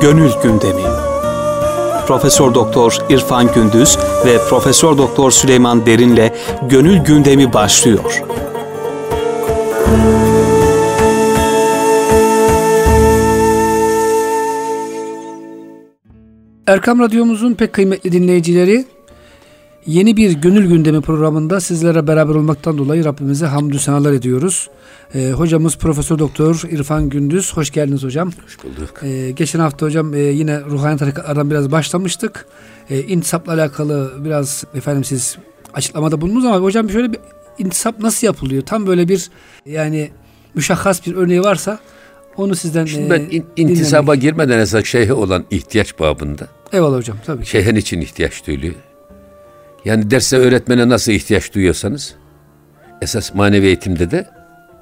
Gönül Gündemi. Profesör Doktor İrfan Gündüz ve Profesör Doktor Süleyman Derin'le Gönül Gündemi başlıyor. Erkam Radyomuzun pek kıymetli dinleyicileri Yeni bir Gönül Gündemi programında sizlere beraber olmaktan dolayı Rabbimize hamdü senalar ediyoruz. Ee, hocamız Profesör Doktor İrfan Gündüz. Hoş geldiniz hocam. Hoş bulduk. Ee, geçen hafta hocam e, yine ruhani tarikatlardan biraz başlamıştık. E, intisapla alakalı biraz efendim siz açıklamada bulundunuz ama hocam şöyle bir intisap nasıl yapılıyor? Tam böyle bir yani müşahhas bir örneği varsa onu sizden Şimdi e, ben in, intisaba dinlemek. girmeden esas şeyhe olan ihtiyaç babında. Eyvallah hocam tabii. Şeyhen için ihtiyaç duyuluyor. Yani derse öğretmene nasıl ihtiyaç duyuyorsanız esas manevi eğitimde de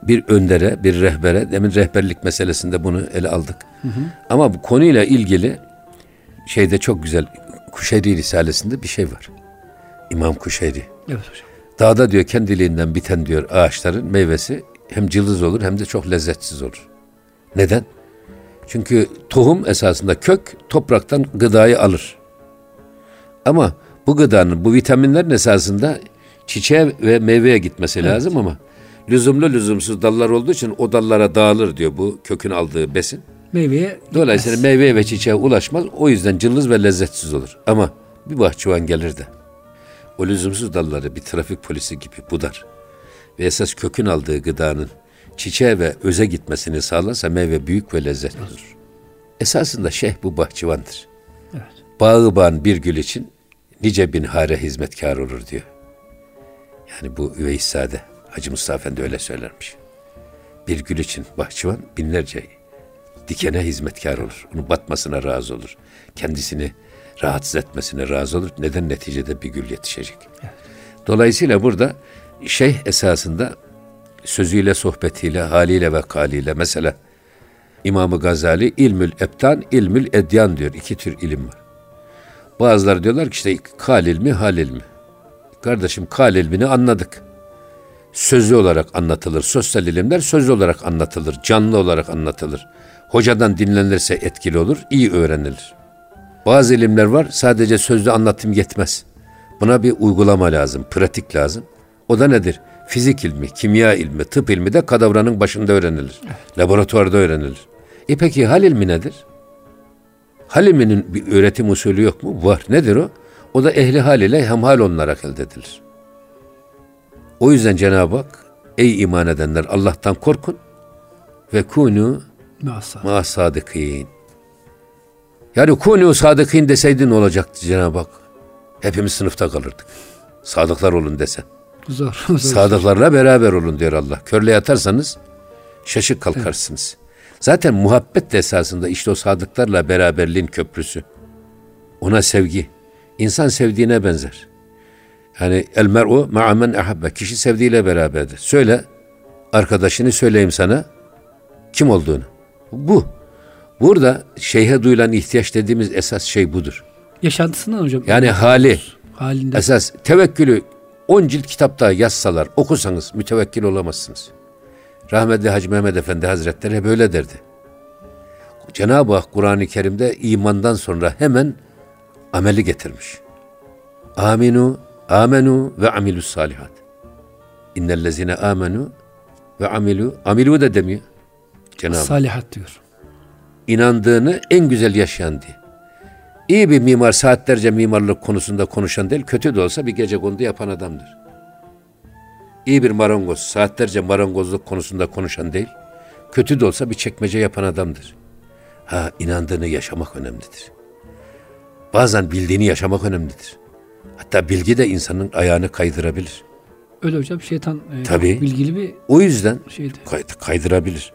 bir öndere, bir rehbere, demin rehberlik meselesinde bunu ele aldık. Hı hı. Ama bu konuyla ilgili şeyde çok güzel Kuşeyri Risalesi'nde bir şey var. İmam Kuşeyri. Evet hocam. Dağda diyor kendiliğinden biten diyor ağaçların meyvesi hem cılız olur hem de çok lezzetsiz olur. Neden? Çünkü tohum esasında kök topraktan gıdayı alır. Ama bu gıdanın, bu vitaminlerin esasında çiçeğe ve meyveye gitmesi evet. lazım ama lüzumlu lüzumsuz dallar olduğu için o dallara dağılır diyor bu kökün aldığı besin. Meyveye Dolayısıyla gitmez. meyveye ve çiçeğe ulaşmaz. O yüzden cılız ve lezzetsiz olur. Ama bir bahçıvan gelir de o lüzumsuz dalları bir trafik polisi gibi budar ve esas kökün aldığı gıdanın çiçeğe ve öze gitmesini sağlarsa meyve büyük ve lezzetli olur. Esasında şeyh bu bahçıvandır. Evet. Bağı bağın bir gül için nice bin hare hizmetkar olur diyor. Yani bu Üveysade, Hacı Mustafa Efendi öyle söylermiş. Bir gül için bahçıvan binlerce dikene hizmetkar olur. Onun batmasına razı olur. Kendisini rahatsız etmesine razı olur. Neden neticede bir gül yetişecek. Dolayısıyla burada şeyh esasında sözüyle, sohbetiyle, haliyle ve kaliyle mesela İmam-ı Gazali ilmül ebtan, ilmül edyan diyor. İki tür ilim var. Bazıları diyorlar ki işte kal ilmi, hal ilmi. Kardeşim kal ilmini anladık. Sözlü olarak anlatılır. Sosyal ilimler sözlü olarak anlatılır. Canlı olarak anlatılır. Hocadan dinlenirse etkili olur, iyi öğrenilir. Bazı ilimler var sadece sözlü anlatım yetmez. Buna bir uygulama lazım, pratik lazım. O da nedir? Fizik ilmi, kimya ilmi, tıp ilmi de kadavranın başında öğrenilir. Laboratuvarda öğrenilir. E peki hal ilmi nedir? Halimi'nin bir öğretim usulü yok mu? Var. Nedir o? O da ehli hal ile hemhal olunarak elde edilir. O yüzden Cenab-ı Hak ey iman edenler Allah'tan korkun ve kunu ma sadıkîn. Yani kunu sadıkîn deseydin olacaktı Cenab-ı Hak. Hepimiz sınıfta kalırdık. Sadıklar olun desen. Zor. zor Sadıklarla beraber olun diyor Allah. Körle yatarsanız şaşık kalkarsınız. Evet. Zaten muhabbet de esasında işte o sadıklarla beraberliğin köprüsü. Ona sevgi. İnsan sevdiğine benzer. Yani el mer'u ma'amen ahabbe. Kişi sevdiğiyle beraberdir. Söyle, arkadaşını söyleyeyim sana kim olduğunu. Bu. Burada şeyhe duyulan ihtiyaç dediğimiz esas şey budur. Yaşantısından hocam. Yani hali. Halinde. Esas tevekkülü 10 cilt kitapta yazsalar, okusanız mütevekkil olamazsınız. Rahmetli Hacı Mehmet Efendi Hazretleri böyle derdi. Cenab-ı Hak Kur'an-ı Kerim'de imandan sonra hemen ameli getirmiş. Aminu, amenu ve amilus salihat. İnnellezine amenu ve amilu, amilu da demiyor. Cenab-ı Salihat diyor. İnandığını en güzel yaşayan diye. İyi bir mimar saatlerce mimarlık konusunda konuşan değil, kötü de olsa bir gece kondu yapan adamdır iyi bir marangoz, saatlerce marangozluk konusunda konuşan değil, kötü de olsa bir çekmece yapan adamdır. Ha inandığını yaşamak önemlidir. Bazen bildiğini yaşamak önemlidir. Hatta bilgi de insanın ayağını kaydırabilir. Öyle hocam şeytan e, Tabii, bilgili bir O yüzden şeydi. kaydırabilir.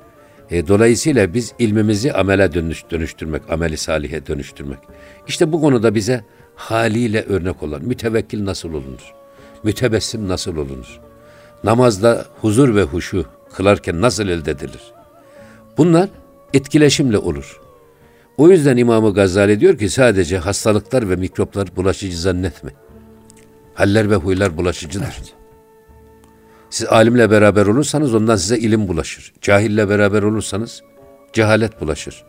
E, dolayısıyla biz ilmimizi amele dönüş, dönüştürmek, ameli salihe dönüştürmek. İşte bu konuda bize haliyle örnek olan mütevekkil nasıl olunur? Mütebessim nasıl olunur? Namazda huzur ve huşu kılarken nasıl elde edilir? Bunlar etkileşimle olur. O yüzden İmam-ı Gazali diyor ki sadece hastalıklar ve mikroplar bulaşıcı zannetme. Haller ve huylar bulaşıcıdır. Evet. Siz alimle beraber olursanız ondan size ilim bulaşır. Cahille beraber olursanız cehalet bulaşır.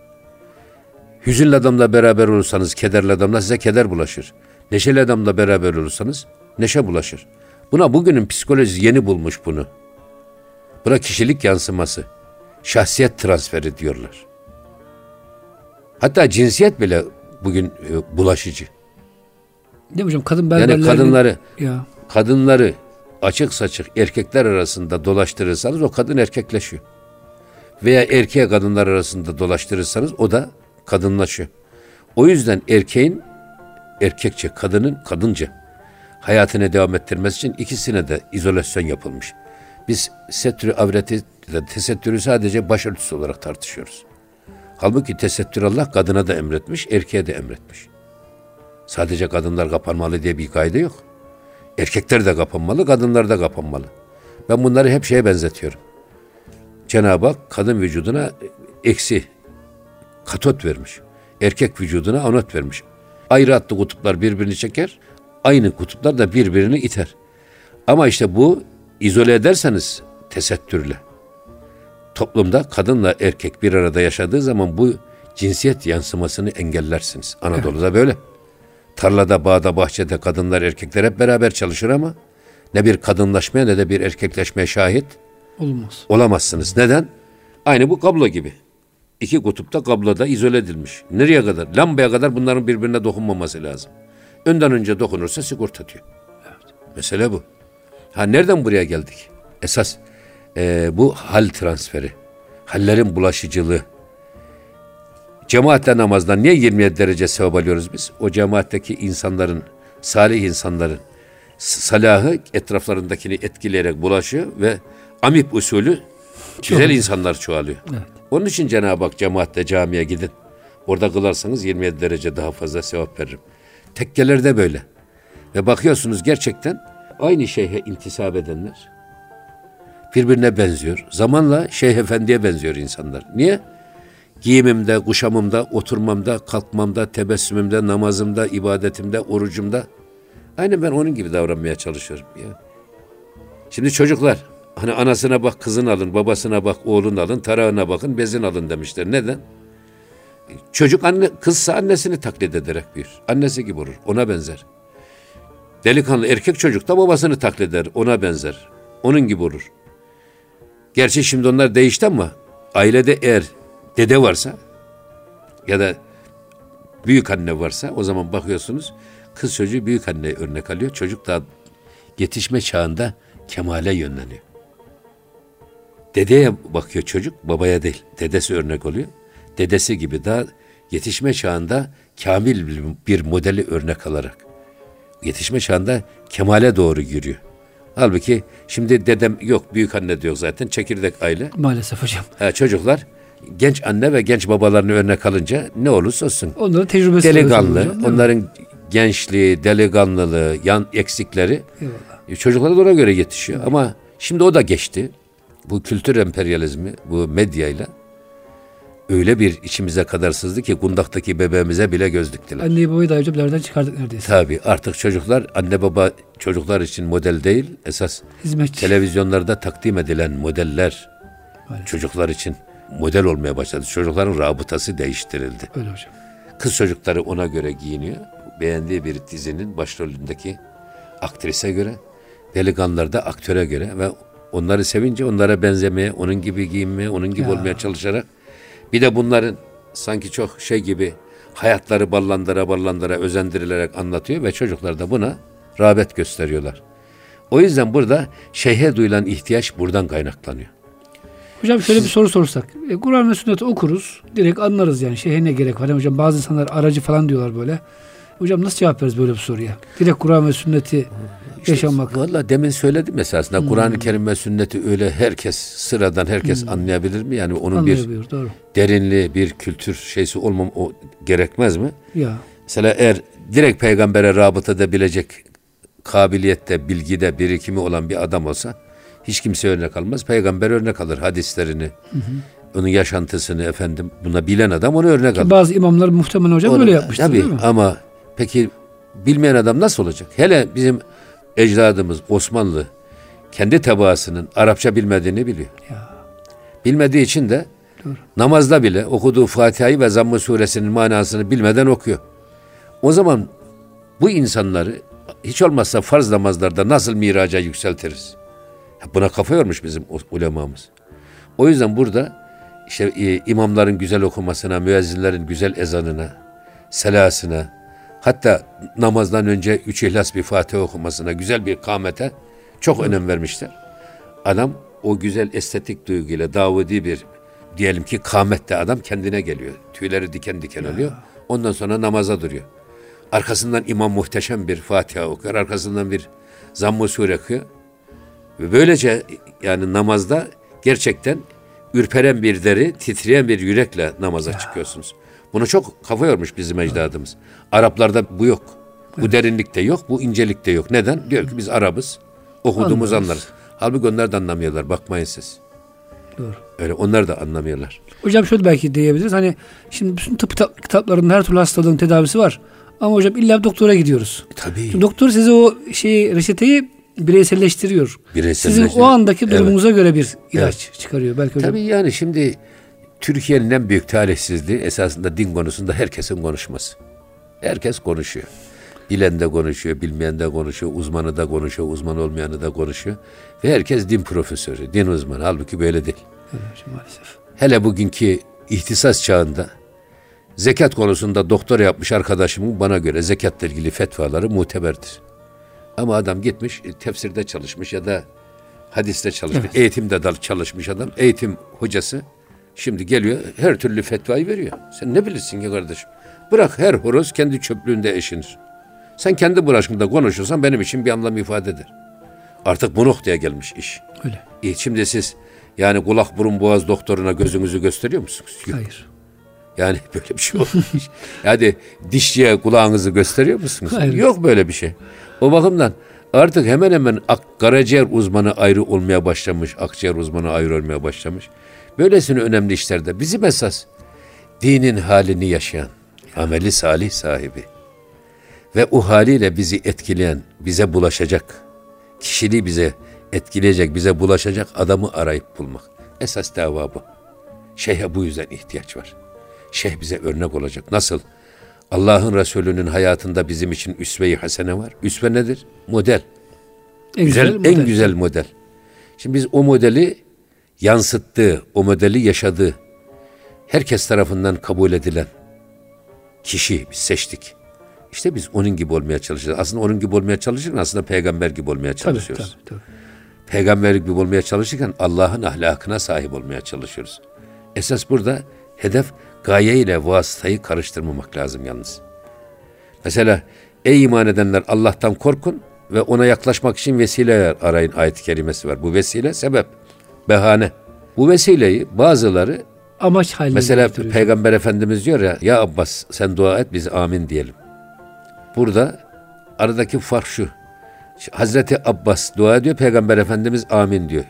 Hüzünlü adamla beraber olursanız kederli adamla size keder bulaşır. Neşeli adamla beraber olursanız neşe bulaşır. Buna bugünün psikolojisi yeni bulmuş bunu. Buna kişilik yansıması, şahsiyet transferi diyorlar. Hatta cinsiyet bile bugün e, bulaşıcı. Değil mi hocam? Kadın Yani berberlerini... kadınları Ya. kadınları açık saçık erkekler arasında dolaştırırsanız o kadın erkekleşiyor. Veya erkeğe kadınlar arasında dolaştırırsanız o da kadınlaşıyor. O yüzden erkeğin erkekçe, kadının kadınca hayatını devam ettirmesi için ikisine de izolasyon yapılmış. Biz settürü avreti, tesettürü sadece başörtüsü olarak tartışıyoruz. Halbuki tesettür Allah kadına da emretmiş, erkeğe de emretmiş. Sadece kadınlar kapanmalı diye bir kaydı yok. Erkekler de kapanmalı, kadınlar da kapanmalı. Ben bunları hep şeye benzetiyorum. Cenab-ı Hak kadın vücuduna eksi katot vermiş. Erkek vücuduna anot vermiş. Ayrı hatlı kutuplar birbirini çeker, aynı kutuplar da birbirini iter. Ama işte bu izole ederseniz tesettürle. Toplumda kadınla erkek bir arada yaşadığı zaman bu cinsiyet yansımasını engellersiniz. Anadolu'da böyle. Tarlada, bağda, bahçede kadınlar, erkekler hep beraber çalışır ama ne bir kadınlaşmaya ne de bir erkekleşmeye şahit Olmaz. olamazsınız. Neden? Aynı bu kablo gibi. İki kutupta kabloda izole edilmiş. Nereye kadar? Lambaya kadar bunların birbirine dokunmaması lazım. Önden önce dokunursa sigorta diyor. Mesele bu. Ha nereden buraya geldik? Esas e, bu hal transferi. Hallerin bulaşıcılığı. Cemaatle namazdan niye 27 derece sevap alıyoruz biz? O cemaatteki insanların, salih insanların salahı etraflarındakini etkileyerek bulaşıyor ve amip usulü güzel insanlar çoğalıyor. Onun için Cenab-ı Hak cemaatle camiye gidin. Orada kılarsanız 27 derece daha fazla sevap veririm. Tekkelerde böyle. Ve bakıyorsunuz gerçekten aynı şeyhe intisap edenler birbirine benziyor. Zamanla Şeyh Efendi'ye benziyor insanlar. Niye? Giyimimde, kuşamımda, oturmamda, kalkmamda, tebessümümde, namazımda, ibadetimde, orucumda. Aynı ben onun gibi davranmaya çalışıyorum. Ya. Şimdi çocuklar, hani anasına bak kızın alın, babasına bak oğlun alın, tarağına bakın bezin alın demişler. Neden? Çocuk anne, kızsa annesini taklit ederek büyür. Annesi gibi olur, ona benzer. Delikanlı erkek çocuk da babasını taklit eder, ona benzer. Onun gibi olur. Gerçi şimdi onlar değişti ama ailede eğer dede varsa ya da büyük anne varsa o zaman bakıyorsunuz kız çocuğu büyük anne örnek alıyor. Çocuk da yetişme çağında kemale yönleniyor. Dedeye bakıyor çocuk, babaya değil. Dedesi örnek oluyor. Dedesi gibi daha yetişme çağında kamil bir modeli örnek alarak yetişme çağında kemale doğru yürüyor. Halbuki şimdi dedem yok, büyük anne diyor zaten, çekirdek aile. Maalesef hocam. Ha, çocuklar genç anne ve genç babalarını örnek alınca ne olursa olsun. Onların tecrübesi Delikanlı, hocam, onların gençliği, delikanlılığı, yan eksikleri Eyvallah. çocuklara da ona göre yetişiyor. Ama şimdi o da geçti. Bu kültür emperyalizmi, bu medyayla öyle bir içimize kadar sızdı ki kundaktaki bebeğimize bile göz diktiler. Anneyi babayı da hocam nereden çıkardık neredeyse. Tabii artık çocuklar anne baba çocuklar için model değil, esas Hizmetçi. televizyonlarda takdim edilen modeller Maalesef. çocuklar için model olmaya başladı. Çocukların rabıtası değiştirildi. Öyle hocam. Kız çocukları ona göre giyiniyor. Beğendiği bir dizinin başrolündeki aktrise göre, delikanlılar da aktöre göre ve onları sevince onlara benzemeye, onun gibi giyinmeye, onun gibi Ya. olmaya çalışarak bir de bunların sanki çok şey gibi hayatları ballandıra ballandıra özendirilerek anlatıyor ve çocuklar da buna rağbet gösteriyorlar. O yüzden burada şeyhe duyulan ihtiyaç buradan kaynaklanıyor. Hocam şöyle bir soru sorsak. E, Kur'an ve sünneti okuruz. Direkt anlarız yani. Şeyhe ne gerek var? Yani hocam bazı insanlar aracı falan diyorlar böyle. Hocam nasıl cevap veririz böyle bir soruya? Direkt Kur'an ve sünneti yaşamak. Valla demin söyledim esasında Kur'an-ı Kerim ve sünneti öyle herkes sıradan herkes anlayabilir mi? Yani onun bir. Doğru. derinliği, bir kültür şeysi olmam o gerekmez mi? Ya. Mesela eğer direkt peygambere rabıta edebilecek kabiliyette, bilgide, birikimi olan bir adam olsa hiç kimse örnek almaz. Peygamber örnek alır hadislerini, onun yaşantısını efendim buna bilen adam onu örnek alır. Bazı imamlar muhtemelen hocam Onu- böyle yapmıştır Tabii değil mi? ama peki bilmeyen adam nasıl olacak? Hele bizim ecdadımız Osmanlı kendi tebaasının Arapça bilmediğini biliyor. Ya. Bilmediği için de Namazda bile okuduğu Fatiha'yı ve Zamm-ı suresinin manasını bilmeden okuyor. O zaman bu insanları hiç olmazsa farz namazlarda nasıl miraca yükseltiriz? Buna kafa yormuş bizim ulemamız. O yüzden burada işte e, imamların güzel okumasına, müezzinlerin güzel ezanına, selasına, hatta namazdan önce üç ihlas bir Fatiha okumasına, güzel bir kamete çok önem vermişler. Adam o güzel estetik duyguyla Davudi bir diyelim ki kamette adam kendine geliyor. Tüyleri diken diken oluyor. Ondan sonra namaza duruyor. Arkasından imam muhteşem bir Fatiha okuyor. Arkasından bir zamm-ı sure okuyor. Ve böylece yani namazda gerçekten ürperen bir deri, titreyen bir yürekle namaza çıkıyorsunuz. Bunu çok kafa yormuş bizim ecdadımız. Araplarda bu yok. Bu evet. derinlikte yok, bu incelikte yok. Neden? Diyor ki biz Arabız, okuduğumuz anlarız. anlarız. Halbuki onlar da anlamıyorlar, bakmayın siz. Doğru. Öyle onlar da anlamıyorlar. Hocam şöyle belki diyebiliriz. Hani şimdi bütün tıp kitaplarında her türlü hastalığın tedavisi var. Ama hocam illa doktora gidiyoruz. Tabii. Şimdi doktor size o şeyi reçeteyi bireyselleştiriyor. Bireyselleştiriyor. Sizin o andaki durumunuza evet. göre bir ilaç evet. çıkarıyor belki hocam. Tabii yani şimdi Türkiye'nin en büyük talihsizliği esasında din konusunda herkesin konuşması. Herkes konuşuyor. Bilen de konuşuyor, bilmeyen de konuşuyor, uzmanı da konuşuyor, uzman olmayanı da konuşuyor. Ve herkes din profesörü, din uzmanı. Halbuki böyle değil. Evet maalesef. Hele bugünkü ihtisas çağında zekat konusunda doktor yapmış arkadaşımın bana göre zekatla ilgili fetvaları muteberdir. Ama adam gitmiş e, tefsirde çalışmış ya da hadiste çalışmış, evet. eğitimde çalışmış adam, eğitim hocası. Şimdi geliyor her türlü fetvayı veriyor. Sen ne bilirsin ya kardeşim? Bırak her horoz kendi çöplüğünde eşinir. Sen kendi bulaşımda konuşursan benim için bir anlam ifade eder. Artık bu noktaya gelmiş iş. Öyle. E şimdi siz yani kulak burun boğaz doktoruna gözünüzü gösteriyor musunuz? Yok. Hayır. Yani böyle bir şey olmuş. yani dişçiye kulağınızı gösteriyor musunuz? Hayır. Yok böyle bir şey. O bakımdan artık hemen hemen ak, karaciğer uzmanı ayrı olmaya başlamış, akciğer uzmanı ayrı olmaya başlamış. Böylesine önemli işlerde bizim esas dinin halini yaşayan, ameli salih sahibi ve o haliyle bizi etkileyen, bize bulaşacak, kişiliği bize etkileyecek, bize bulaşacak adamı arayıp bulmak. Esas dava bu. Şeyhe bu yüzden ihtiyaç var. Şeyh bize örnek olacak. Nasıl? Allah'ın Resulü'nün hayatında bizim için üsve-i hasene var. Üsve nedir? Model. En güzel, güzel model. en güzel model. Şimdi biz o modeli yansıttığı, o modeli yaşadığı, herkes tarafından kabul edilen kişi biz seçtik. İşte biz onun gibi olmaya çalışacağız. Aslında onun gibi olmaya çalışırken aslında peygamber gibi olmaya çalışıyoruz. Tabii, tabii, tabii. Peygamber gibi olmaya çalışırken Allah'ın ahlakına sahip olmaya çalışıyoruz. Esas burada hedef gaye ile vasıtayı karıştırmamak lazım yalnız. Mesela ey iman edenler Allah'tan korkun ve ona yaklaşmak için vesile arayın ayet-i kerimesi var. Bu vesile sebep, behane. Bu vesileyi bazıları amaç haline Mesela Peygamber Efendimiz diyor ya ya Abbas sen dua et biz amin diyelim. Burada aradaki fark şu. Hazreti Abbas dua ediyor, Peygamber Efendimiz amin diyor.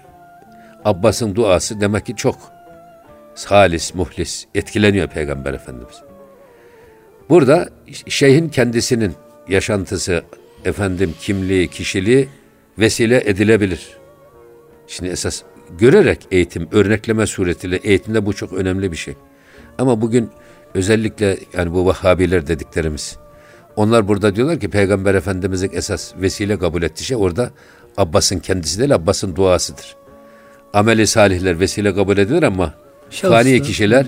Abbas'ın duası demek ki çok halis, muhlis, etkileniyor Peygamber Efendimiz. Burada şeyhin kendisinin yaşantısı, efendim kimliği, kişiliği vesile edilebilir. Şimdi esas görerek eğitim, örnekleme suretiyle eğitimde bu çok önemli bir şey. Ama bugün özellikle yani bu Vahhabiler dediklerimiz, onlar burada diyorlar ki Peygamber Efendimiz'in esas vesile kabul ettiği şey orada Abbas'ın kendisi değil, Abbas'ın duasıdır. Ameli salihler vesile kabul edilir ama Şahıslı. fani kişiler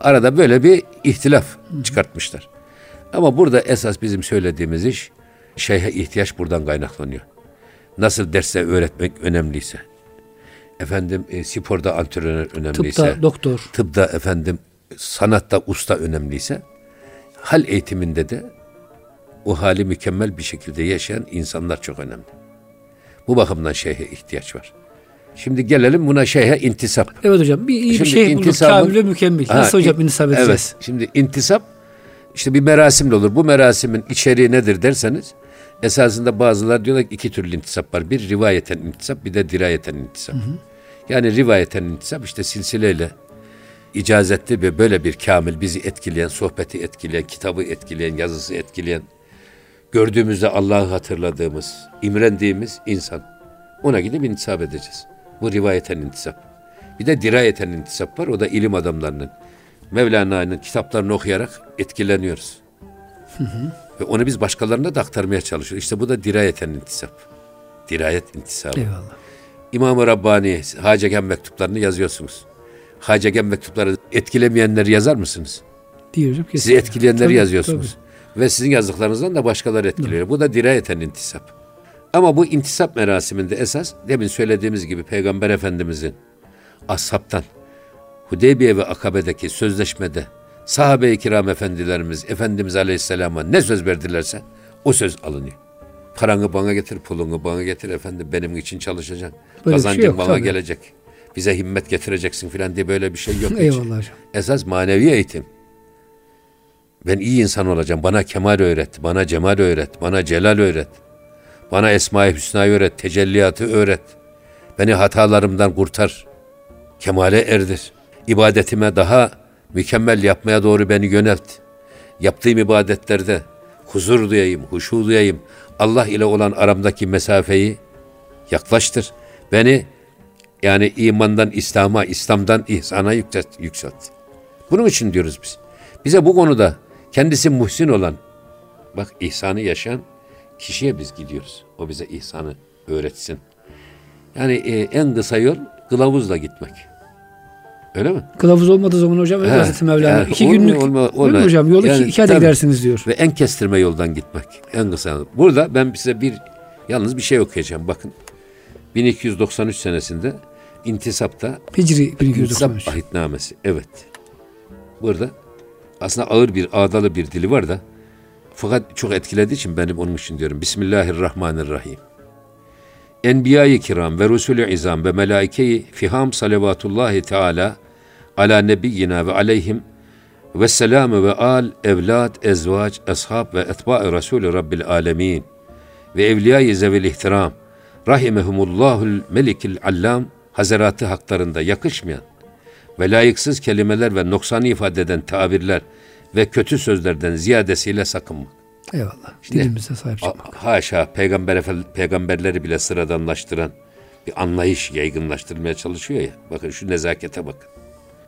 arada böyle bir ihtilaf çıkartmışlar. Ama burada esas bizim söylediğimiz iş şeyhe ihtiyaç buradan kaynaklanıyor. Nasıl derste öğretmek önemliyse, efendim e, sporda antrenör önemliyse, tıpta doktor, tıpta efendim sanatta usta önemliyse, hal eğitiminde de o hali mükemmel bir şekilde yaşayan insanlar çok önemli. Bu bakımdan şeyhe ihtiyaç var. Şimdi gelelim buna şeyhe intisap. Evet hocam bir iyi bir şey bulduk. Kamil mükemmel. Nasıl ha, hocam intisap edeceğiz? Evet. Şimdi intisap işte bir merasimle olur. Bu merasimin içeriği nedir derseniz esasında bazılar diyorlar ki iki türlü intisap var. Bir rivayeten intisap bir de dirayeten intisap. Hı hı. Yani rivayeten intisap işte silsileyle icazetli ve böyle bir kamil bizi etkileyen, sohbeti etkileyen, kitabı etkileyen, yazısı etkileyen gördüğümüzde Allah'ı hatırladığımız, imrendiğimiz insan. Ona gidip intisap edeceğiz. Bu rivayeten intisap. Bir de dirayeten intisap var. O da ilim adamlarının. Mevlana'nın kitaplarını okuyarak etkileniyoruz. Ve onu biz başkalarına da aktarmaya çalışıyoruz. İşte bu da dirayeten intisap. Dirayet intisabı. Eyvallah. İmam-ı Rabbani, Hacegen mektuplarını yazıyorsunuz. Hacegen mektupları etkilemeyenleri yazar mısınız? Değil hocam. Sizi kesinlikle. etkileyenleri Tabii, yazıyorsunuz. Ve sizin yazdıklarınızdan da başkaları etkiliyor. Bu da dirayeten intisap. Ama bu intisap merasiminde esas demin söylediğimiz gibi Peygamber Efendimizin ashabtan Hudeybiye ve Akabe'deki sözleşmede sahabe-i kiram efendilerimiz Efendimiz Aleyhisselam'a ne söz verdilerse o söz alınıyor. Paranı bana getir, pulunu bana getir efendim benim için çalışacaksın. Böyle bir şey Kazancın yok, bana tabii. gelecek. Bize himmet getireceksin filan diye böyle bir şey yok. hiç. Eyvallah hocam. Esas manevi eğitim. Ben iyi insan olacağım. Bana kemal öğret, bana cemal öğret, bana celal öğret. Bana Esma-i Hüsna'yı öğret, tecelliyatı öğret. Beni hatalarımdan kurtar. Kemale erdir. İbadetime daha mükemmel yapmaya doğru beni yönelt. Yaptığım ibadetlerde huzur duyayım, huşu duyayım. Allah ile olan aramdaki mesafeyi yaklaştır. Beni yani imandan İslam'a, İslam'dan ihsana yükselt. yükselt. Bunun için diyoruz biz. Bize bu konuda kendisi muhsin olan, bak ihsanı yaşayan kişiye biz gidiyoruz. O bize ihsanı öğretsin. Yani e, en kısa yol kılavuzla gitmek. Öyle mi? Kılavuz olmadığı zaman hocam öyle Hazreti Mevlana. yani iki günlük. olma- olma- hocam? Yolu yani iki, iki ayda gidersiniz diyor. Ve en kestirme yoldan gitmek. En kısa. Burada ben size bir yalnız bir şey okuyacağım. Bakın 1293 senesinde intisapta Hicri İntisap 1293. ahitnamesi. Evet. Burada aslında ağır bir, ağdalı bir dili var da fakat çok etkilediği için benim onun için diyorum. Bismillahirrahmanirrahim. Enbiya-i kiram ve Resulü izam ve melaike-i fiham salavatullahi teala ala nebiyyina ve aleyhim ve selamı ve al, evlad, ezvac, ashab ve etba-i Resulü Rabbil alemin ve evliya-i zevil ihtiram rahimehumullahul melikil allam hazaratı haklarında yakışmayan ve layıksız kelimeler ve noksanı ifade eden tabirler ve kötü sözlerden ziyadesiyle sakınmak. Eyvallah. Dilimize sahip çıkmak. Haşa peygamber peygamberleri bile sıradanlaştıran bir anlayış yaygınlaştırmaya çalışıyor ya. Bakın şu nezakete bakın.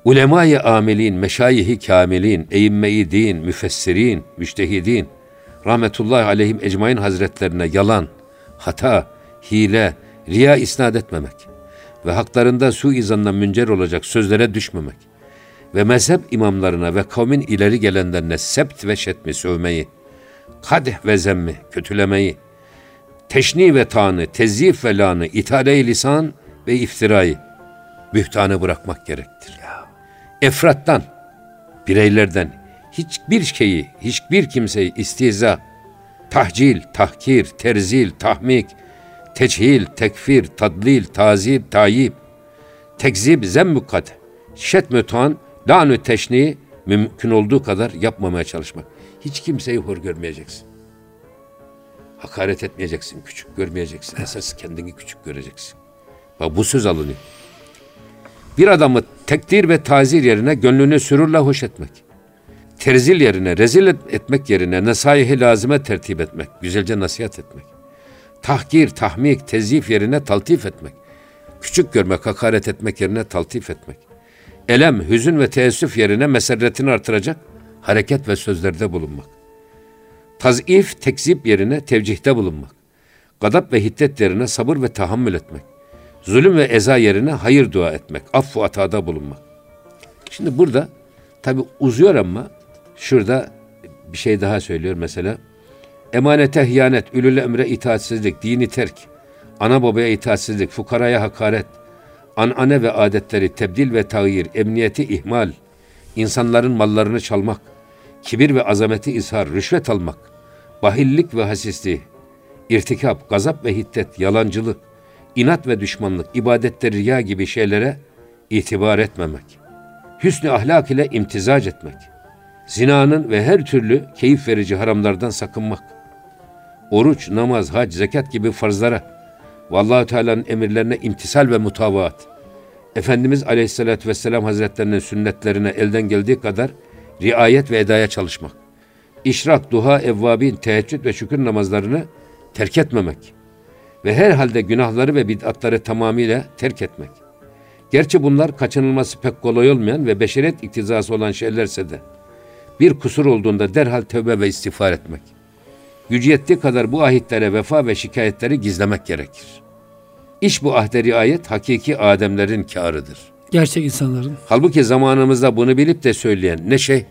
Ulemâ-i amilin, meşayihi kamilin, eğimme-i din, müfessirin, müştehidin, rahmetullahi aleyhim ecmain hazretlerine yalan, hata, hile, riya isnat etmemek ve haklarında suizanla müncer olacak sözlere düşmemek ve mezhep imamlarına ve kavmin ileri gelenlerine sept ve şetmi sövmeyi, kadeh ve zemmi, kötülemeyi, teşni ve tanı, tezyif ve lanı, ithale lisan ve iftirayı, bühtanı bırakmak gerektir. Efrattan, bireylerden hiçbir şeyi, hiçbir kimseyi istiza, tahcil, tahkir, terzil, tahmik, teçhil, tekfir, tadlil, tazib, tayib, tekzib, zemmükat, şetmü tan, lanü teşni mümkün olduğu kadar yapmamaya çalışmak. Hiç kimseyi hor görmeyeceksin. Hakaret etmeyeceksin, küçük görmeyeceksin. Esas kendini küçük göreceksin. Bak bu söz alınıyor. Bir adamı tekdir ve tazir yerine gönlünü sürurla hoş etmek. Terzil yerine, rezil et- etmek yerine nesaihi lazime tertip etmek. Güzelce nasihat etmek. Tahkir, tahmik, tezif yerine taltif etmek. Küçük görmek, hakaret etmek yerine taltif etmek. Elem, hüzün ve teessüf yerine meserretini artıracak hareket ve sözlerde bulunmak. Tazif, tekzip yerine tevcihte bulunmak. Gadap ve hiddet yerine sabır ve tahammül etmek. Zulüm ve eza yerine hayır dua etmek. Affu atada bulunmak. Şimdi burada tabi uzuyor ama şurada bir şey daha söylüyor mesela. Emanete hıyanet, ülül emre itaatsizlik, dini terk, ana babaya itaatsizlik, fukaraya hakaret, anane ve adetleri tebdil ve tağyir, emniyeti ihmal, insanların mallarını çalmak, kibir ve azameti izhar, rüşvet almak, bahillik ve hasisliği, irtikap, gazap ve hiddet, yalancılık, inat ve düşmanlık, ibadette riya gibi şeylere itibar etmemek, hüsnü ahlak ile imtizac etmek, zinanın ve her türlü keyif verici haramlardan sakınmak, oruç, namaz, hac, zekat gibi farzlara, ve allah Teala'nın emirlerine imtisal ve mutavaat, Efendimiz Aleyhisselatü Vesselam Hazretlerinin sünnetlerine elden geldiği kadar riayet ve edaya çalışmak, işrak, duha, evvabin, teheccüd ve şükür namazlarını terk etmemek ve her halde günahları ve bid'atları tamamıyla terk etmek, Gerçi bunlar kaçınılması pek kolay olmayan ve beşeret iktizası olan şeylerse de bir kusur olduğunda derhal tövbe ve istiğfar etmek. Gücü yettiği kadar bu ahitlere vefa ve şikayetleri gizlemek gerekir. İş bu ahde riayet hakiki ademlerin kârıdır. Gerçek insanların. Halbuki zamanımızda bunu bilip de söyleyen ne şey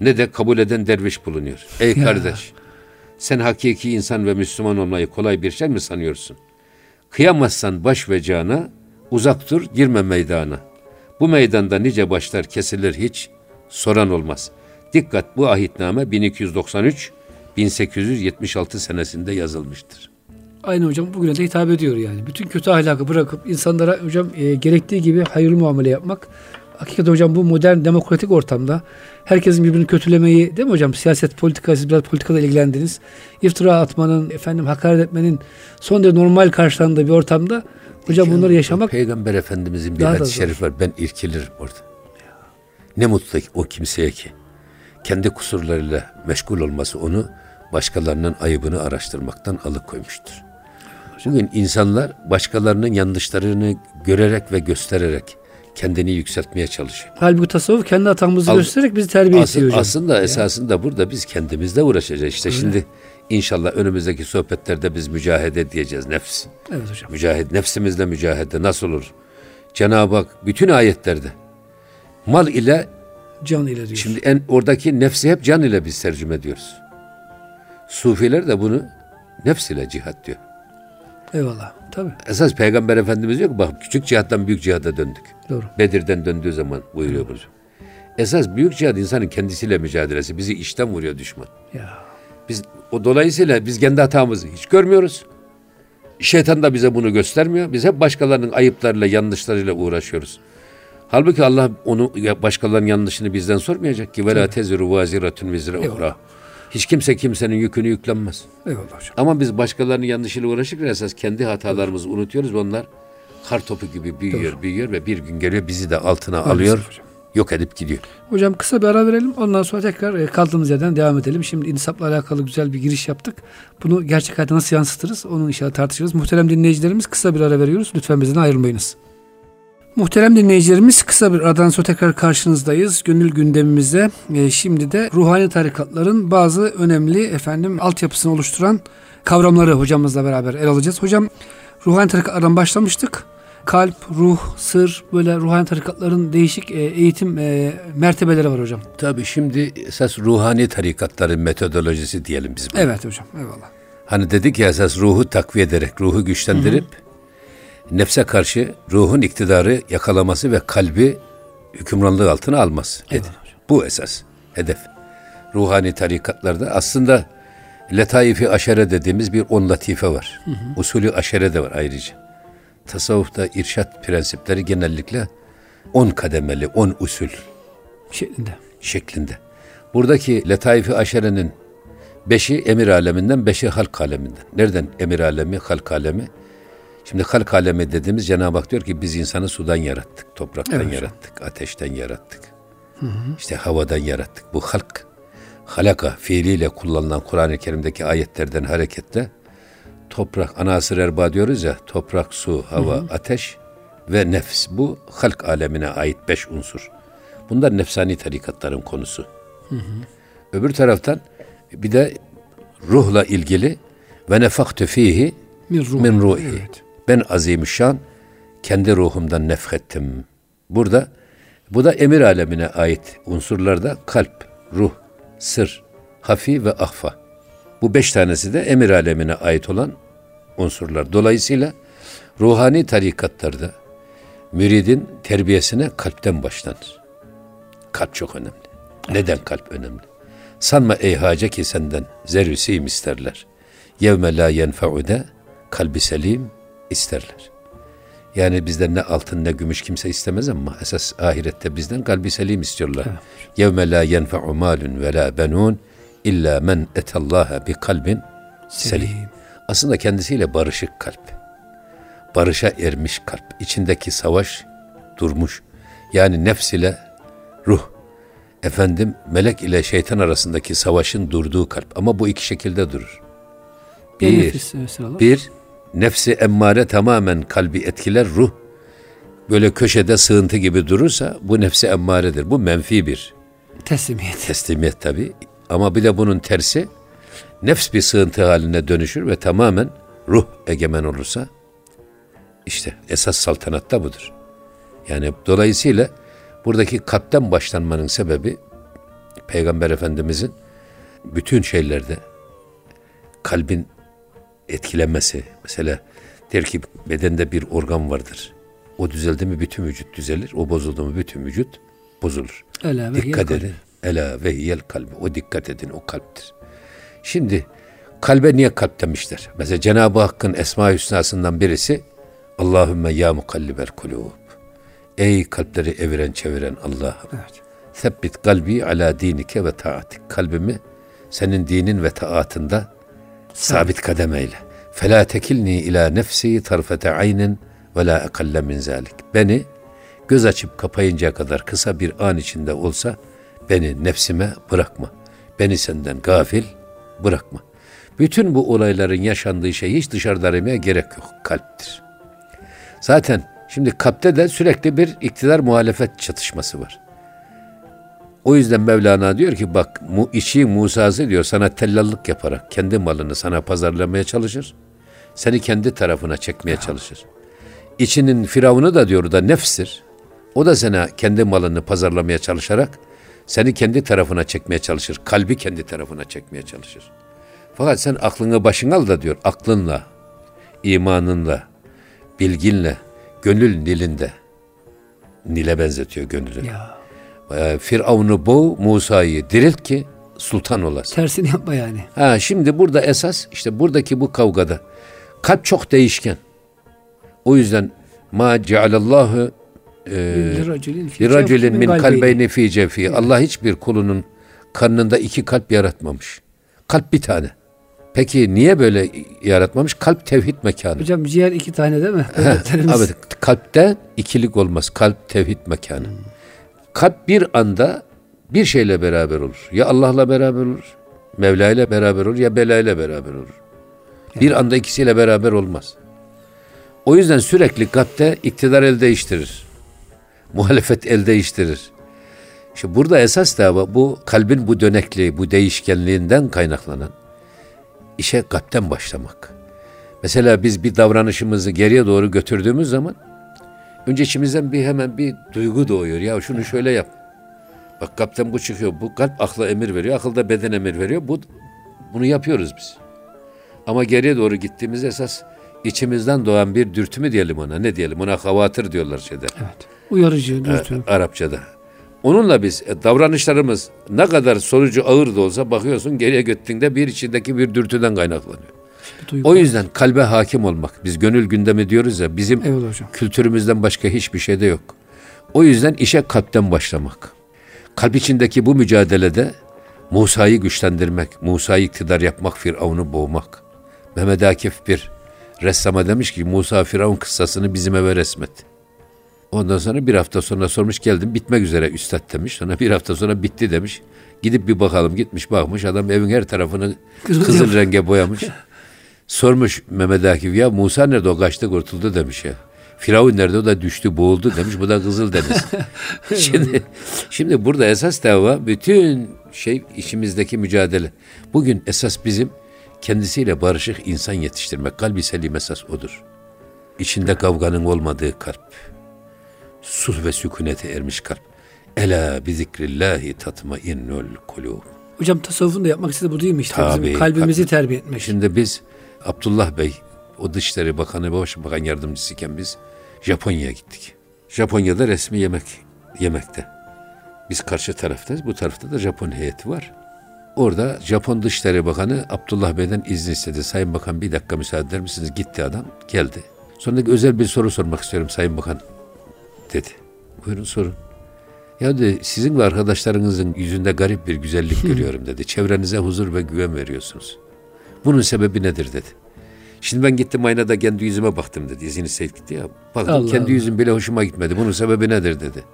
ne de kabul eden derviş bulunuyor. Ey Ya. kardeş sen hakiki insan ve Müslüman olmayı kolay bir şey mi sanıyorsun? Kıyamazsan baş ve cana, uzak dur girme meydana. Bu meydanda nice başlar kesilir hiç, soran olmaz. Dikkat bu ahitname 1293 1876 senesinde yazılmıştır. Aynı hocam bugüne de hitap ediyor yani. Bütün kötü ahlakı bırakıp insanlara hocam e, gerektiği gibi hayırlı muamele yapmak. Hakikaten hocam bu modern demokratik ortamda herkesin birbirini kötülemeyi değil mi hocam? Siyaset, politika, siz biraz politikada ilgilendiniz. İftira atmanın, efendim hakaret etmenin son derece normal karşılandığı bir ortamda hocam bunları yaşamak Peygamber Efendimizin bir hadis-i şerif var. Ben irkilirim orada. Ne mutlu o kimseye ki. Kendi kusurlarıyla meşgul olması onu başkalarının ayıbını araştırmaktan alıkoymuştur. Bugün insanlar başkalarının yanlışlarını görerek ve göstererek kendini yükseltmeye çalışıyor. halbuki tasavvuf kendi hatamızı Al- göstererek bizi terbiye Asıl- ediyor hocam. aslında esasında burada biz kendimizle uğraşacağız. İşte şimdi inşallah önümüzdeki sohbetlerde biz mücahede diyeceğiz nefs. Evet hocam. Mücahid, nefsimizle mücahede nasıl olur? Cenab-ı Hak bütün ayetlerde mal ile Can ile diyor. şimdi en oradaki nefsi hep can ile biz tercüme ediyoruz. Sufiler de bunu nefs ile cihat diyor. Eyvallah. Tabii. Esas Peygamber Efendimiz ki bak küçük cihattan büyük cihada döndük. Doğru. Bedir'den döndüğü zaman buyuruyor bunu. Esas büyük cihad insanın kendisiyle mücadelesi. Bizi içten vuruyor düşman. Ya. Biz o dolayısıyla biz kendi hatamızı hiç görmüyoruz. Şeytan da bize bunu göstermiyor. Biz hep başkalarının ayıplarıyla, yanlışlarıyla uğraşıyoruz. Halbuki Allah onu başkalarının yanlışını bizden sormayacak ki vela teziru vaziratun vizre Eyvallah. Hiç kimse kimsenin yükünü yüklenmez. Eyvallah hocam. Ama biz başkalarının yanlışıyla uğraşırken esas kendi hatalarımızı unutuyoruz ve onlar kar topu gibi büyüyor, büyüyor ve bir gün geliyor bizi de altına alıyor, hocam. yok edip gidiyor. Hocam kısa bir ara verelim. Ondan sonra tekrar e, kaldığımız yerden devam edelim. Şimdi insapla alakalı güzel bir giriş yaptık. Bunu gerçek hayata nasıl yansıtırız? Onu inşallah tartışırız. Muhterem dinleyicilerimiz kısa bir ara veriyoruz. Lütfen bizden ayrılmayınız. Muhterem dinleyicilerimiz kısa bir aradan sonra tekrar karşınızdayız. Gönül gündemimizde e, şimdi de ruhani tarikatların bazı önemli efendim altyapısını oluşturan kavramları hocamızla beraber ele alacağız. Hocam ruhani tarikatlardan başlamıştık. Kalp, ruh, sır böyle ruhani tarikatların değişik e, eğitim e, mertebeleri var hocam. Tabii şimdi esas ruhani tarikatların metodolojisi diyelim biz buna. Evet hocam eyvallah. Hani dedik ya esas ruhu takviye ederek, ruhu güçlendirip nefse karşı ruhun iktidarı yakalaması ve kalbi hükümranlığı altına alması. Eyvallah Bu esas hedef. Ruhani tarikatlarda aslında letaifi aşere dediğimiz bir on latife var. Usulü aşere de var ayrıca. Tasavvufta irşat prensipleri genellikle on kademeli, on usul Şeklinde. şeklinde. Buradaki letaifi aşerenin beşi emir aleminden, beşi halk aleminden. Nereden emir alemi, halk alemi? Şimdi halk alemi dediğimiz Cenab-ı Hak diyor ki biz insanı sudan yarattık, topraktan Evet yarattık, ateşten yarattık. İşte havadan yarattık. Bu halk, halaka fiiliyle kullanılan Kur'an-ı Kerim'deki ayetlerden hareketle toprak, anasır erba diyoruz ya, toprak, su, hava, ateş ve nefs. Bu halk alemine ait beş unsur. Bunlar nefsani tarikatların konusu. Öbür taraftan bir de ruhla ilgili ve nefaktu fihi Min ruh. min ruhi. Evet. Ben azimüşşan kendi ruhumdan nefhettim. Burada bu da emir alemine ait unsurlarda kalp, ruh, sır, hafi ve ahfa. Bu beş tanesi de emir alemine ait olan unsurlar. Dolayısıyla ruhani tarikatlarda müridin terbiyesine kalpten başlanır. Kalp çok önemli. Neden kalp önemli? Sanma ey hace ki senden zerüsiyim isterler. Yevme la yenfe'ude kalbi selim isterler. Yani bizden ne altın ne gümüş kimse istemez ama esas ahirette bizden kalbi selim istiyorlar. Yevme la yenfe'u malun ve la benun illa men etallaha bi kalbin selim. Aslında kendisiyle barışık kalp. Barışa ermiş kalp. İçindeki savaş durmuş. Yani nefs ile ruh. Efendim melek ile şeytan arasındaki savaşın durduğu kalp. Ama bu iki şekilde durur. Bir Bir, bir, nefsi emmare tamamen kalbi etkiler ruh. böyle köşede sığıntı gibi durursa bu nefsi emmaredir. Bu menfi bir Teslimiyet. teslimiyet tabi. Ama bir de bunun tersi nefs bir sığıntı haline dönüşür ve tamamen ruh egemen olursa işte esas saltanat da budur. Yani dolayısıyla buradaki kalpten başlanmanın sebebi Peygamber Efendimizin bütün şeylerde kalbin etkilenmesi. Mesela der ki bedende bir organ vardır. O düzeldi mi bütün vücut düzelir. O bozuldu mu bütün vücut bozulur. Ela ve dikkat edin. Ela ve hiyel kalbi. O dikkat edin o kalptir. Şimdi kalbe niye kalp demişler? Mesela Cenab-ı Hakk'ın Esma-i Hüsna'sından birisi Allahümme ya mukallibel kulub. Ey kalpleri eviren çeviren Allah'ım. Evet. Sebbit kalbi ala dinike ve taatik. Kalbimi senin dinin ve taatında sabit kadem eyle. Fela tekilni ila nefsi tarfete aynin ve la ekalle min zalik. Beni göz açıp kapayıncaya kadar kısa bir an içinde olsa beni nefsime bırakma. Beni senden gafil bırakma. Bütün bu olayların yaşandığı şey hiç dışarıda aramaya gerek yok. Kalptir. Zaten şimdi kalpte de sürekli bir iktidar muhalefet çatışması var. O yüzden Mevlana diyor ki bak mu, içi Musa'sı diyor sana tellallık yaparak kendi malını sana pazarlamaya çalışır. Seni kendi tarafına çekmeye çalışır. İçinin firavunu da diyor da nefstir. O da sana kendi malını pazarlamaya çalışarak seni kendi tarafına çekmeye çalışır. Kalbi kendi tarafına çekmeye çalışır. Fakat sen aklını başına al da diyor aklınla, imanınla, bilginle, gönül nilinde. Nile benzetiyor gönlünü. Ya. Ee, Firavun'u boğ, Musa'yı dirilt ki sultan olasın. Tersini yapma yani. Ha şimdi burada esas işte buradaki bu kavgada kalp çok değişken. O yüzden ma cealallahu e, cevfin min kalbeyni. fi cefi. Allah hiçbir kulunun karnında iki kalp yaratmamış. Kalp bir tane. Peki niye böyle yaratmamış? Kalp tevhid mekanı. Hocam ciğer iki tane değil mi? Evet, kalpte ikilik olmaz. Kalp tevhid mekanı. Kalp bir anda bir şeyle beraber olur. Ya Allah'la beraber olur, Mevla ile beraber olur ya bela ile beraber olur. Bir anda ikisiyle beraber olmaz. O yüzden sürekli kalpte iktidar el değiştirir. Muhalefet el değiştirir. İşte burada esas da bu kalbin bu dönekliği, bu değişkenliğinden kaynaklanan işe kalpten başlamak. Mesela biz bir davranışımızı geriye doğru götürdüğümüz zaman önce içimizden bir hemen bir duygu doğuyor. Ya şunu şöyle yap. Bak kalpten bu çıkıyor. Bu kalp akla emir veriyor. Akıl da beden emir veriyor. Bu bunu yapıyoruz biz. Ama geriye doğru gittiğimiz esas içimizden doğan bir dürtü mü diyelim ona? Ne diyelim? Ona havatır diyorlar şeyde. Evet. Uyarıcı, dürtü. E, Arapçada. Onunla biz e, davranışlarımız ne kadar sonucu ağır da olsa bakıyorsun geriye gittiğinde bir içindeki bir dürtüden kaynaklanıyor. Duygu. O yüzden kalbe hakim olmak. Biz gönül gündemi diyoruz ya bizim Evet hocam. kültürümüzden başka hiçbir şey de yok. O yüzden işe kalpten başlamak. Kalp içindeki bu mücadelede Musa'yı güçlendirmek, Musa'yı iktidar yapmak, Firavun'u boğmak. Mehmet Akif bir ressama demiş ki Musa Firavun kıssasını bizim eve resmet. Ondan sonra bir hafta sonra sormuş geldim bitmek üzere üstad demiş. Sonra bir hafta sonra bitti demiş. Gidip bir bakalım gitmiş bakmış adam evin her tarafını Kızıl kızıl, renge boyamış. Sormuş Mehmet Akif ya Musa nerede o kaçtı kurtuldu demiş ya. Firavun nerede o da düştü boğuldu demiş bu da Kızıl Deniz. şimdi, şimdi burada esas dava bütün şey içimizdeki mücadele. Bugün esas bizim kendisiyle barışık insan yetiştirmek. Kalbi selim esas odur. İçinde kavganın olmadığı kalp. Sulh ve sükunete ermiş kalp. Ela bi zikrillahi tatma innul kulub. Hocam tasavvufun da yapmak istediği bu değil mi işte? Tabii, Bizim kalbimizi tabii. terbiye etmek. Şimdi biz Abdullah Bey o Dışişleri Bakanı Başbakan Yardımcısıyken biz Japonya'ya gittik. Japonya'da resmi yemek yemekte. Biz karşı taraftayız. Bu tarafta da Japon heyeti var. Orada Japon Dışişleri Bakanı Abdullah Bey'den izin istedi. Sayın Bakan bir dakika müsaade eder misiniz? Gitti adam. Geldi. Sonra özel bir soru sormak istiyorum Sayın Bakan dedi. Buyurun sorun. Ya dedi sizin ve arkadaşlarınızın yüzünde garip bir güzellik görüyorum dedi. Çevrenize huzur ve güven veriyorsunuz. Bunun sebebi nedir dedi. Şimdi ben gittim aynada kendi yüzüme baktım dedi. İzini Seyit gitti ya. Baktım Allah kendi Allah. yüzüm bile hoşuma gitmedi. Bunun sebebi nedir dedi.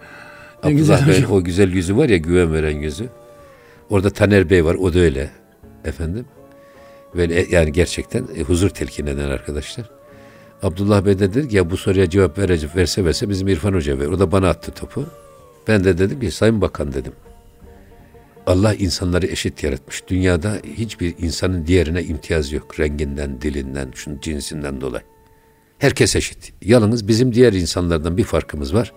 Ne Abdullah Bey'in o güzel yüzü var ya güven veren yüzü. Orada Taner Bey var o da öyle efendim. Böyle e, yani gerçekten e, huzur telkin eden arkadaşlar. Abdullah Bey de dedi ki ya bu soruya cevap verecek verse verse bizim İrfan Hoca ver. O da bana attı topu. Ben de dedim ki Sayın Bakan dedim. Allah insanları eşit yaratmış. Dünyada hiçbir insanın diğerine imtiyaz yok. Renginden, dilinden, şunun cinsinden dolayı. Herkes eşit. Yalnız bizim diğer insanlardan bir farkımız var.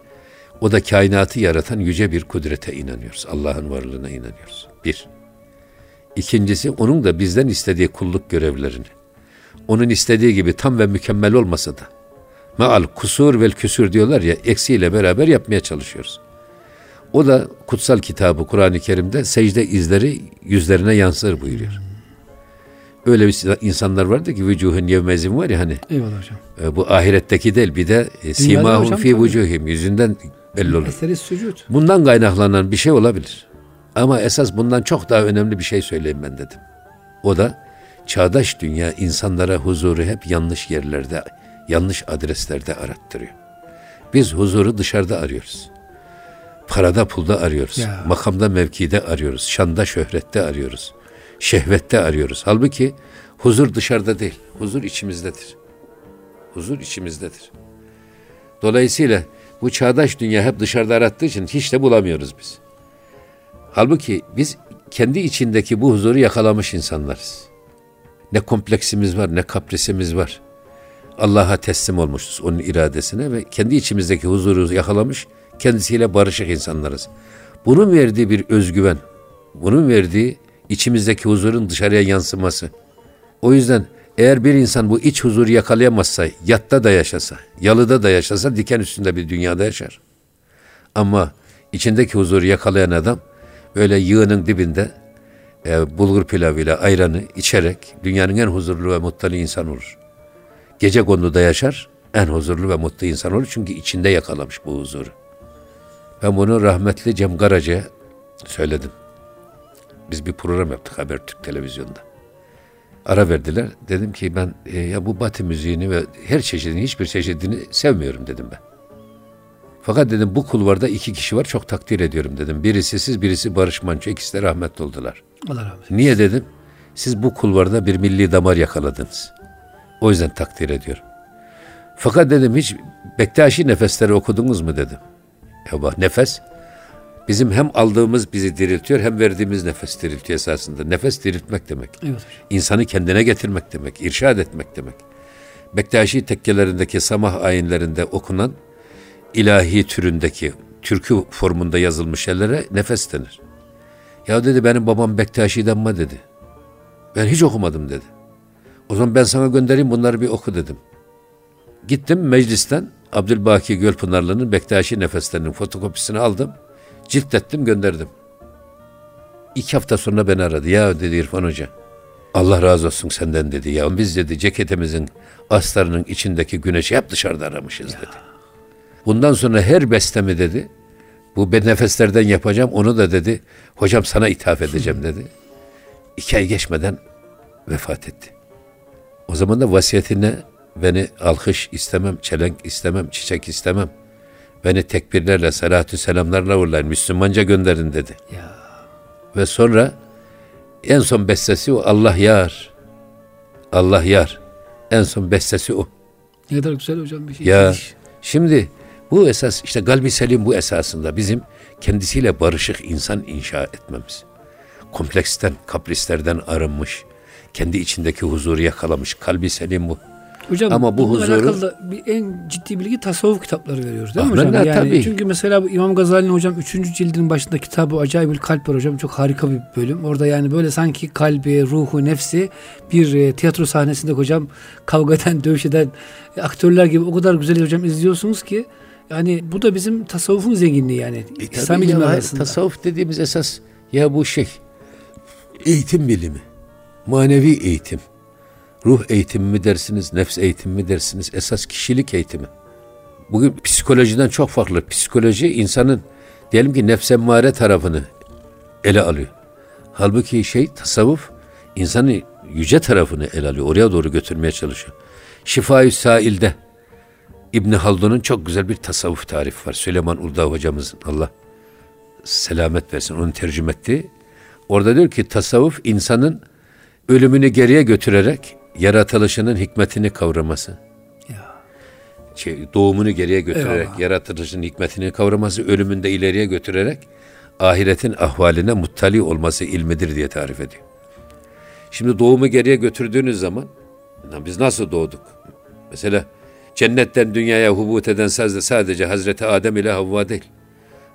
O da kainatı yaratan yüce bir kudrete inanıyoruz. Allah'ın varlığına inanıyoruz. Bir. İkincisi onun da bizden istediği kulluk görevlerini. Onun istediği gibi tam ve mükemmel olmasa da maal kusur vel küsür diyorlar ya eksiyle beraber yapmaya çalışıyoruz. O da kutsal kitabı Kur'an-ı Kerim'de secde izleri yüzlerine yansır buyuruyor. Öyle bir insanlar vardı ki vücuhun yevmezim var ya hani. Eyvallah hocam. E, bu ahiretteki değil bir de e, simahum fi vücuhim yüzünden belli olur. Eseri sücud. Bundan kaynaklanan bir şey olabilir. Ama esas bundan çok daha önemli bir şey söyleyeyim ben dedim. O da çağdaş dünya insanlara huzuru hep yanlış yerlerde, yanlış adreslerde arattırıyor. Biz huzuru dışarıda arıyoruz. Parada pulda arıyoruz. Ya. Makamda mevkide arıyoruz. Şanda şöhrette arıyoruz. Şehvette arıyoruz. Halbuki huzur dışarıda değil. Huzur içimizdedir. Huzur içimizdedir. Dolayısıyla bu çağdaş dünya hep dışarıda arattığı için hiç de bulamıyoruz biz. Halbuki biz kendi içindeki bu huzuru yakalamış insanlarız. Ne kompleksimiz var, ne kaprisimiz var. Allah'a teslim olmuşuz onun iradesine ve kendi içimizdeki huzuru yakalamış, kendisiyle barışık insanlarız. Bunun verdiği bir özgüven, bunun verdiği içimizdeki huzurun dışarıya yansıması. O yüzden eğer bir insan bu iç huzuru yakalayamazsa, yatta da yaşasa, yalıda da yaşasa diken üstünde bir dünyada yaşar. Ama içindeki huzuru yakalayan adam öyle yığının dibinde e, bulgur pilavıyla ayranı içerek dünyanın en huzurlu ve mutlu insan olur. Gece konuda yaşar, en huzurlu ve mutlu insan olur çünkü içinde yakalamış bu huzuru. Ben bunu rahmetli Cem Garaca'ya söyledim. Biz bir program yaptık Habertürk televizyonda. Ara verdiler. Dedim ki ben e, ya bu batı müziğini ve her çeşidini hiçbir çeşidini sevmiyorum dedim ben. Fakat dedim bu kulvarda iki kişi var çok takdir ediyorum dedim. Birisi siz birisi Barış Manço ikisi de rahmetli oldular. Allah rahmet eylesin. Niye dedim? Siz bu kulvarda bir milli damar yakaladınız. O yüzden takdir ediyorum. Fakat dedim hiç Bektaşi nefesleri okudunuz mu dedim. Ya bak nefes bizim hem aldığımız bizi diriltiyor hem verdiğimiz nefes diriltiyor esasında. Nefes diriltmek demek. Evet. İnsanı kendine getirmek demek, irşad etmek demek. Bektaşi tekkelerindeki samah ayinlerinde okunan ilahi türündeki türkü formunda yazılmış yerlere nefes denir. Ya dedi benim babam Bektaşi'den mi dedi. Ben hiç okumadım dedi. O zaman ben sana göndereyim bunları bir oku dedim. Gittim meclisten Abdülbaki Gölpınarlı'nın Bektaşi nefeslerinin fotokopisini aldım. Ciltlettim gönderdim. İki hafta sonra beni aradı. Ya dedi İrfan Hoca. Allah razı olsun senden dedi. Ya biz dedi ceketimizin astarının içindeki güneşi hep dışarıda aramışız dedi. Bundan sonra her bestemi dedi. Bu ben nefeslerden yapacağım onu da dedi. Hocam sana ithaf edeceğim dedi. İki ay geçmeden vefat etti. O zaman da vasiyetine beni alkış istemem, çelenk istemem, çiçek istemem. Beni tekbirlerle, salatü selamlarla uğurlayın, Müslümanca gönderin dedi. Ya. Ve sonra en son bestesi o Allah yar. Allah yar. En son bestesi o. Ne kadar güzel hocam bir şey. Ya şimdi bu esas işte kalbi selim bu esasında bizim kendisiyle barışık insan inşa etmemiz. Kompleksten, kaprislerden arınmış, kendi içindeki huzuru yakalamış, kalbi selim bu. Hocam Ama bu huzuru- alakalı da bir en ciddi bilgi tasavvuf kitapları veriyoruz değil mi hocam? Yani tabii. çünkü mesela bu İmam Gazali'nin hocam 3. cildinin başında kitabı Acayibül Kalp var hocam. Çok harika bir bölüm. Orada yani böyle sanki kalbi, ruhu, nefsi bir e, tiyatro sahnesinde hocam kavga eden, dövüş eden e, aktörler gibi o kadar güzel hocam izliyorsunuz ki yani bu da bizim tasavvufun zenginliği yani. E, İslam hayır, arasında. Tasavvuf dediğimiz esas ya bu şey eğitim bilimi, manevi eğitim, ruh eğitimi mi dersiniz, nefs eğitimi mi dersiniz, esas kişilik eğitimi. Bugün psikolojiden çok farklı. Psikoloji insanın diyelim ki nefsemmare tarafını ele alıyor. Halbuki şey tasavvuf insanın yüce tarafını ele alıyor. Oraya doğru götürmeye çalışıyor. Şifa-i Sail'de İbni Haldun'un çok güzel bir tasavvuf tarifi var. Süleyman Uludağ hocamızın Allah selamet versin onu tercüme etti. Orada diyor ki tasavvuf insanın ölümünü geriye götürerek yaratılışının hikmetini kavraması. Ya. şey, doğumunu geriye götürerek, Eyvallah. yaratılışın hikmetini kavraması, ölümünde ileriye götürerek ahiretin ahvaline muttali olması ilmidir diye tarif ediyor. Şimdi doğumu geriye götürdüğünüz zaman "Lan biz nasıl doğduk? Mesela cennetten dünyaya hubut eden sadece Hazreti Adem ile Havva değil.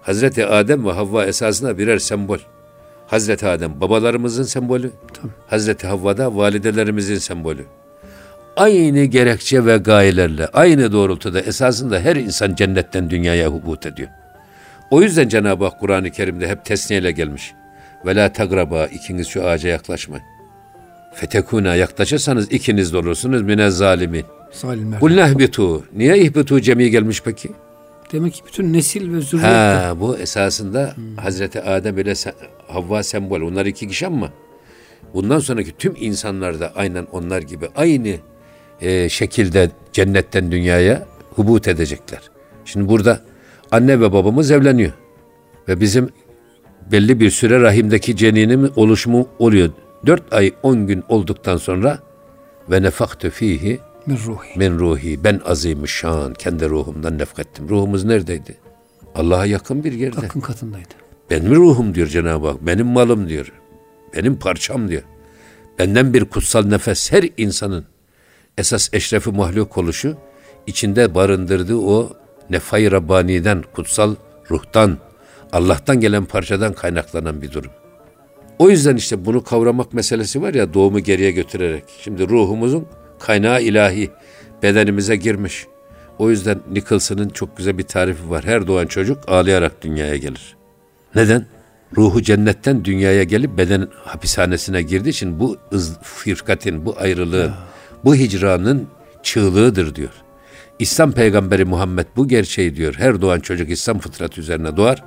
Hazreti Adem ve Havva esasında birer sembol. Hazreti Adem babalarımızın sembolü. Hazreti Havva da validelerimizin sembolü. Aynı gerekçe ve gayelerle, aynı doğrultuda esasında her insan cennetten dünyaya hubut ediyor. O yüzden Cenab-ı Hak Kur'an-ı Kerim'de hep tesniyeyle gelmiş. Ve la tagraba ikiniz şu ağaca yaklaşmayın. Fetekuna yaklaşırsanız ikiniz de olursunuz mine zalimin. Zalimler. Kul nehbitu. Niye ihbitu cemi gelmiş peki? Demek ki bütün nesil ve zürriyet Ha bu esasında Hazreti Adem ile Havva sembol. Onlar iki kişi ama bundan sonraki tüm insanlar da aynen onlar gibi aynı e, şekilde cennetten dünyaya hubut edecekler. Şimdi burada anne ve babamız evleniyor. Ve bizim belli bir süre rahimdeki ceninin oluşumu oluyor. Dört ay on gün olduktan sonra ve nefaktu fihi min ruhi. min ruhi ben azim şan kendi ruhumdan nefkettim. Ruhumuz neredeydi? Allah'a yakın bir yerde. Hakkın katındaydı. Benim ruhum diyor Cenab-ı Hak. Benim malım diyor. Benim parçam diyor. Benden bir kutsal nefes her insanın esas eşrefi mahluk oluşu içinde barındırdığı o nefay Rabbani'den, kutsal ruhtan, Allah'tan gelen parçadan kaynaklanan bir durum. O yüzden işte bunu kavramak meselesi var ya doğumu geriye götürerek. Şimdi ruhumuzun kaynağı ilahi bedenimize girmiş. O yüzden Nicholson'ın çok güzel bir tarifi var. Her doğan çocuk ağlayarak dünyaya gelir. Neden? Ruhu cennetten dünyaya gelip beden hapishanesine girdiği için bu ız, firkatin, bu ayrılığın, bu hicranın çığlığıdır diyor. İslam peygamberi Muhammed bu gerçeği diyor. Her doğan çocuk İslam fıtratı üzerine doğar.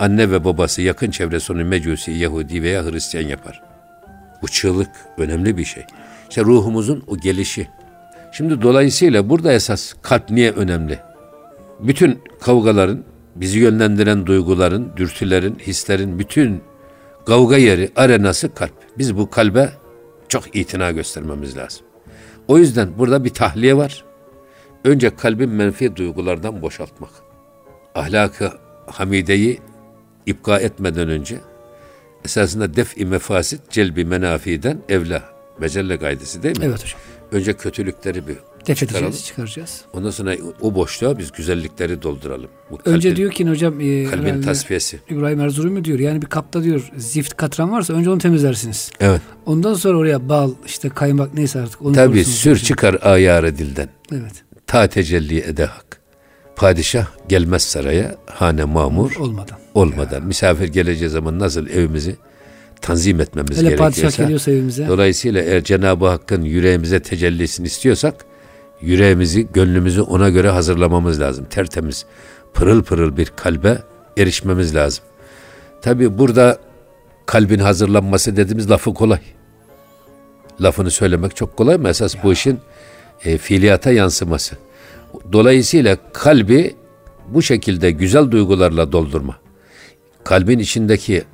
Anne ve babası yakın çevresi onu mecusi, Yahudi veya Hristiyan yapar. Bu çığlık önemli bir şey. İşte ruhumuzun o gelişi. Şimdi dolayısıyla burada esas kalp niye önemli? Bütün kavgaların, bizi yönlendiren duyguların, dürtülerin, hislerin bütün kavga yeri, arenası kalp. Biz bu kalbe çok itina göstermemiz lazım. O yüzden burada bir tahliye var. Önce kalbin menfi duygulardan boşaltmak. Ahlakı hamideyi ipka etmeden önce esasında def-i mefasit celbi menafiden evla. Mecelle gaydesi değil mi? Evet hocam. Önce kötülükleri bir Def çıkaralım. çıkaracağız. Ondan sonra o boşluğa biz güzellikleri dolduralım. Bu Önce kalbin- diyor ki hocam e, kalbin herhalde tasfiyesi. İbrahim Erzurumi diyor yani bir kapta diyor zift katran varsa önce onu temizlersiniz. Evet. Ondan sonra oraya bal işte kaymak neyse artık onu Tabii sür diyor. çıkar ayarı dilden. Evet. Ta tecelli ede hak. Padişah gelmez saraya hane mamur Olmadan. olmadan. Misafir geleceği zaman nasıl evimizi tanzim etmemiz padişah gerekiyorsa. evimize. Dolayısıyla eğer Cenab-ı Hakk'ın yüreğimize tecellisini istiyorsak yüreğimizi, gönlümüzü ona göre hazırlamamız lazım. Tertemiz, pırıl pırıl bir kalbe erişmemiz lazım. Tabi burada kalbin hazırlanması dediğimiz lafı kolay. Lafını söylemek çok kolay mı? Esas bu işin e, fiiliyata yansıması. Dolayısıyla kalbi bu şekilde güzel duygularla doldurma. Kalbin içindeki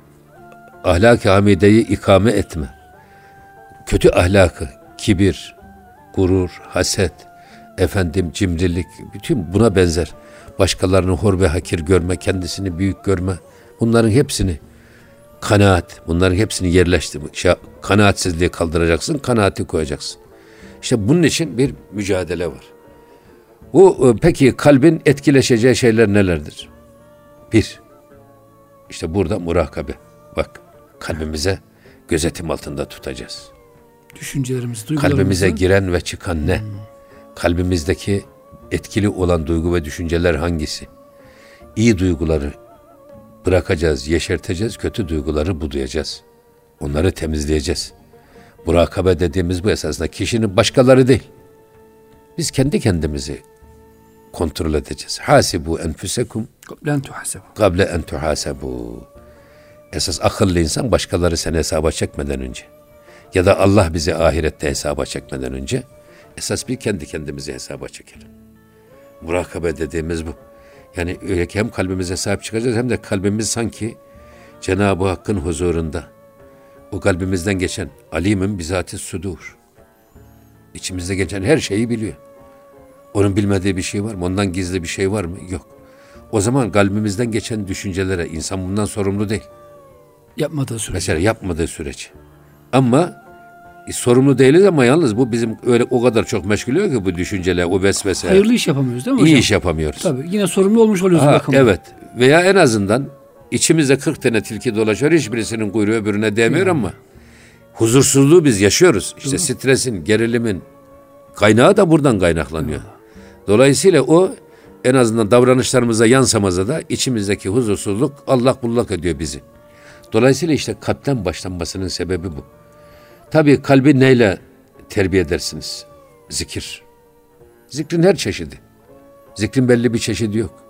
ahlak-ı hamideyi ikame etme. Kötü ahlakı, kibir, gurur, haset, efendim cimrilik, bütün buna benzer. Başkalarını hor ve hakir görme, kendisini büyük görme. Bunların hepsini kanaat, bunların hepsini yerleştirmek. Şey, kanaatsizliği kaldıracaksın, kanaati koyacaksın. İşte bunun için bir mücadele var. Bu e, peki kalbin etkileşeceği şeyler nelerdir? Bir, işte burada murakabe. Bak kalbimize gözetim altında tutacağız. Düşüncelerimiz, duygularımızı. Kalbimize giren ve çıkan ne? Kalbimizdeki etkili olan duygu ve düşünceler hangisi? İyi duyguları bırakacağız, yeşerteceğiz, kötü duyguları budayacağız. Onları temizleyeceğiz. Murakabe dediğimiz bu esasında kişinin başkaları değil. Biz kendi kendimizi kontrol edeceğiz. Hasibu enfusekum Len tuhasebu. kable en tuhasebu. Esas akıllı insan başkaları seni hesaba çekmeden önce ya da Allah bizi ahirette hesaba çekmeden önce esas bir kendi kendimizi hesaba çekelim. Murakabe dediğimiz bu. Yani öyle ki hem kalbimize sahip çıkacağız hem de kalbimiz sanki Cenab-ı Hakk'ın huzurunda. O kalbimizden geçen alimin bizati sudur. İçimizde geçen her şeyi biliyor. Onun bilmediği bir şey var mı? Ondan gizli bir şey var mı? Yok. O zaman kalbimizden geçen düşüncelere insan bundan sorumlu değil. Yapmadığı sürece. Mesela yapmadığı sürece. Ama e, sorumlu değiliz ama yalnız bu bizim öyle o kadar çok meşgul ediyor ki bu düşünceler, o vesvese. Hayırlı iş yapamıyoruz değil mi İyi hocam? iş yapamıyoruz. Tabii yine sorumlu olmuş oluyoruz Ha, evet. Veya en azından içimizde 40 tane tilki dolaşıyor. Hiçbirisinin kuyruğu öbürüne değmiyor ama huzursuzluğu biz yaşıyoruz. İşte stresin, gerilimin kaynağı da buradan kaynaklanıyor. Dolayısıyla o en azından davranışlarımıza yansamasa da içimizdeki huzursuzluk Allah bullak ediyor bizi. Dolayısıyla işte kalpten başlanmasının sebebi bu. Tabii kalbi neyle terbiye edersiniz? Zikir. Zikrin her çeşidi. Zikrin belli bir çeşidi yok.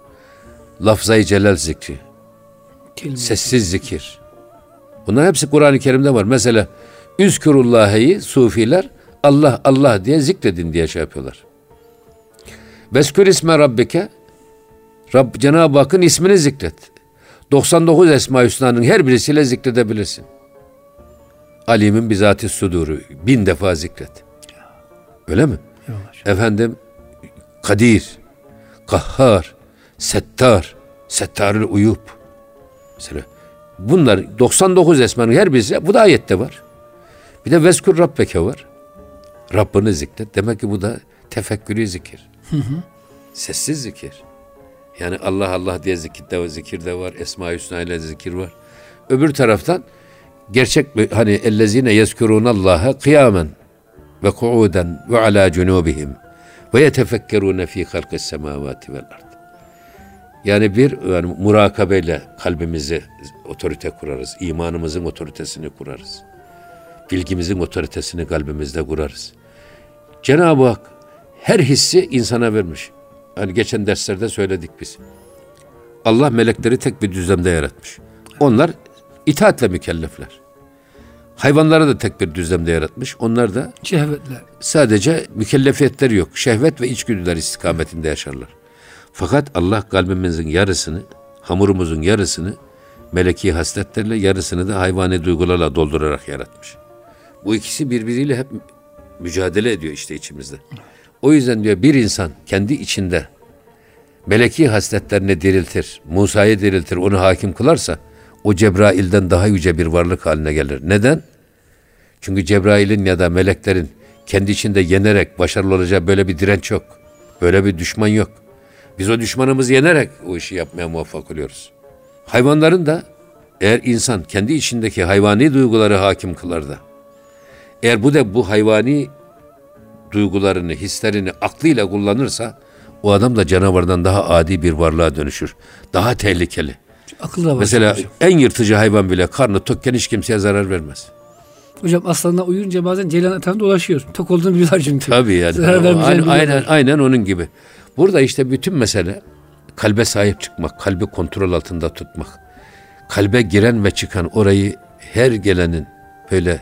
Lafzayı celal zikri, Kelime. sessiz zikir. Bunlar hepsi Kur'an-ı Kerim'de var. Mesela Üzkurullah'ı sufiler Allah Allah diye zikredin diye şey yapıyorlar. Veskür isme rabbike Rabb, Cenab-ı Hakk'ın ismini zikret. 99 Esma Hüsna'nın her birisiyle zikredebilirsin. Alimin bizati suduru bin defa zikret. Öyle mi? Efendim Kadir, Kahhar, Settar, Settarül Uyup. Mesela bunlar 99 esmanın her birisi bu da ayette var. Bir de Veskur Rabbeke var. Rabbini zikret. Demek ki bu da tefekkürü zikir. Sessiz zikir. Yani Allah Allah diye zikir de, zikir de var. Esma-i Hüsna ile zikir var. Öbür taraftan gerçek hani ellezine yezkurunallaha kıyamen ve kuuden ve ala cunubihim ve yetefekkerune fi halkis semavati vel ard. Yani bir yani murakabeyle kalbimizi otorite kurarız. İmanımızın otoritesini kurarız. Bilgimizin otoritesini kalbimizde kurarız. Cenab-ı Hak her hissi insana vermiş. Hani geçen derslerde söyledik biz. Allah melekleri tek bir düzlemde yaratmış. Onlar itaatle mükellefler. Hayvanları da tek bir düzlemde yaratmış. Onlar da Şehvetler. sadece mükellefiyetleri yok. Şehvet ve içgüdüler istikametinde yaşarlar. Fakat Allah kalbimizin yarısını, hamurumuzun yarısını meleki hasletlerle, yarısını da hayvani duygularla doldurarak yaratmış. Bu ikisi birbiriyle hep mücadele ediyor işte içimizde. O yüzden diyor bir insan kendi içinde meleki hasletlerini diriltir, Musa'yı diriltir, onu hakim kılarsa o Cebrail'den daha yüce bir varlık haline gelir. Neden? Çünkü Cebrail'in ya da meleklerin kendi içinde yenerek başarılı olacağı böyle bir direnç yok. Böyle bir düşman yok. Biz o düşmanımızı yenerek o işi yapmaya muvaffak oluyoruz. Hayvanların da eğer insan kendi içindeki hayvani duyguları hakim kılar da eğer bu da bu hayvani duygularını, hislerini aklıyla kullanırsa o adam da canavardan daha adi bir varlığa dönüşür. Daha tehlikeli. Akıl da var. Mesela hocam. en yırtıcı hayvan bile karnı tokken hiç kimseye zarar vermez. Hocam aslanla uyuyunca bazen ceylan etrafında dolaşıyor. Tok olduğunu biliyorlar çünkü. Tabii yani. Zarar Aynen, aynen, aynen onun gibi. Burada işte bütün mesele kalbe sahip çıkmak, kalbi kontrol altında tutmak. Kalbe giren ve çıkan orayı her gelenin böyle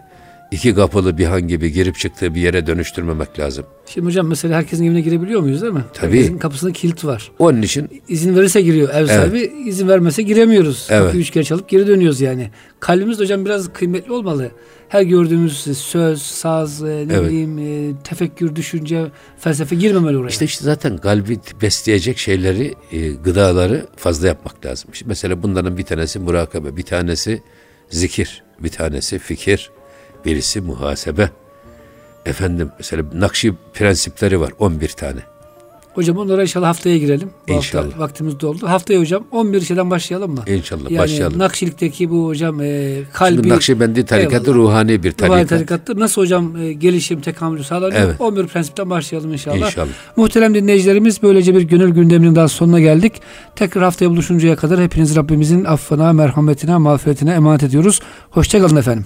iki kapılı bir han gibi girip çıktığı bir yere dönüştürmemek lazım. Şimdi hocam mesela herkesin evine girebiliyor muyuz değil mi? Tabii. Herkesin kapısında kilit var. Onun için İzin verirse giriyor ev sahibi, izin vermese giremiyoruz. Evet. Kapıyı üç kere çalıp geri dönüyoruz yani. Kalbimiz hocam biraz kıymetli olmalı. Her gördüğümüz söz, saz, e, ne Evet. bileyim e, tefekkür, düşünce, felsefe girmemeli oraya. işte işte zaten kalbi besleyecek şeyleri, e, gıdaları fazla yapmak lazım. İşte mesela bunların bir tanesi murakabe, bir tanesi zikir, bir tanesi fikir, birisi muhasebe. Efendim mesela Nakşi prensipleri var 11 tane. Hocam onlara inşallah haftaya girelim. Bu İnşallah. Hafta vaktimiz doldu. Haftaya hocam 11 şeyden başlayalım mı? İnşallah yani başlayalım. Nakşilik'teki bu hocam e, kalbi Şimdi Nakşibendi tarikatı Eyvallah. ruhani bir Ruhani tarikat. tarikattır. Nasıl hocam e, gelişim, tekamülü sağlanıyor? Evet. 11 prensipten başlayalım inşallah. İnşallah. Muhterem dinleyicilerimiz böylece bir gönül gündeminin daha sonuna geldik. Tekrar haftaya buluşuncaya kadar hepiniz Rabbimizin affına, merhametine, mağfiretine emanet ediyoruz. Hoşçakalın efendim.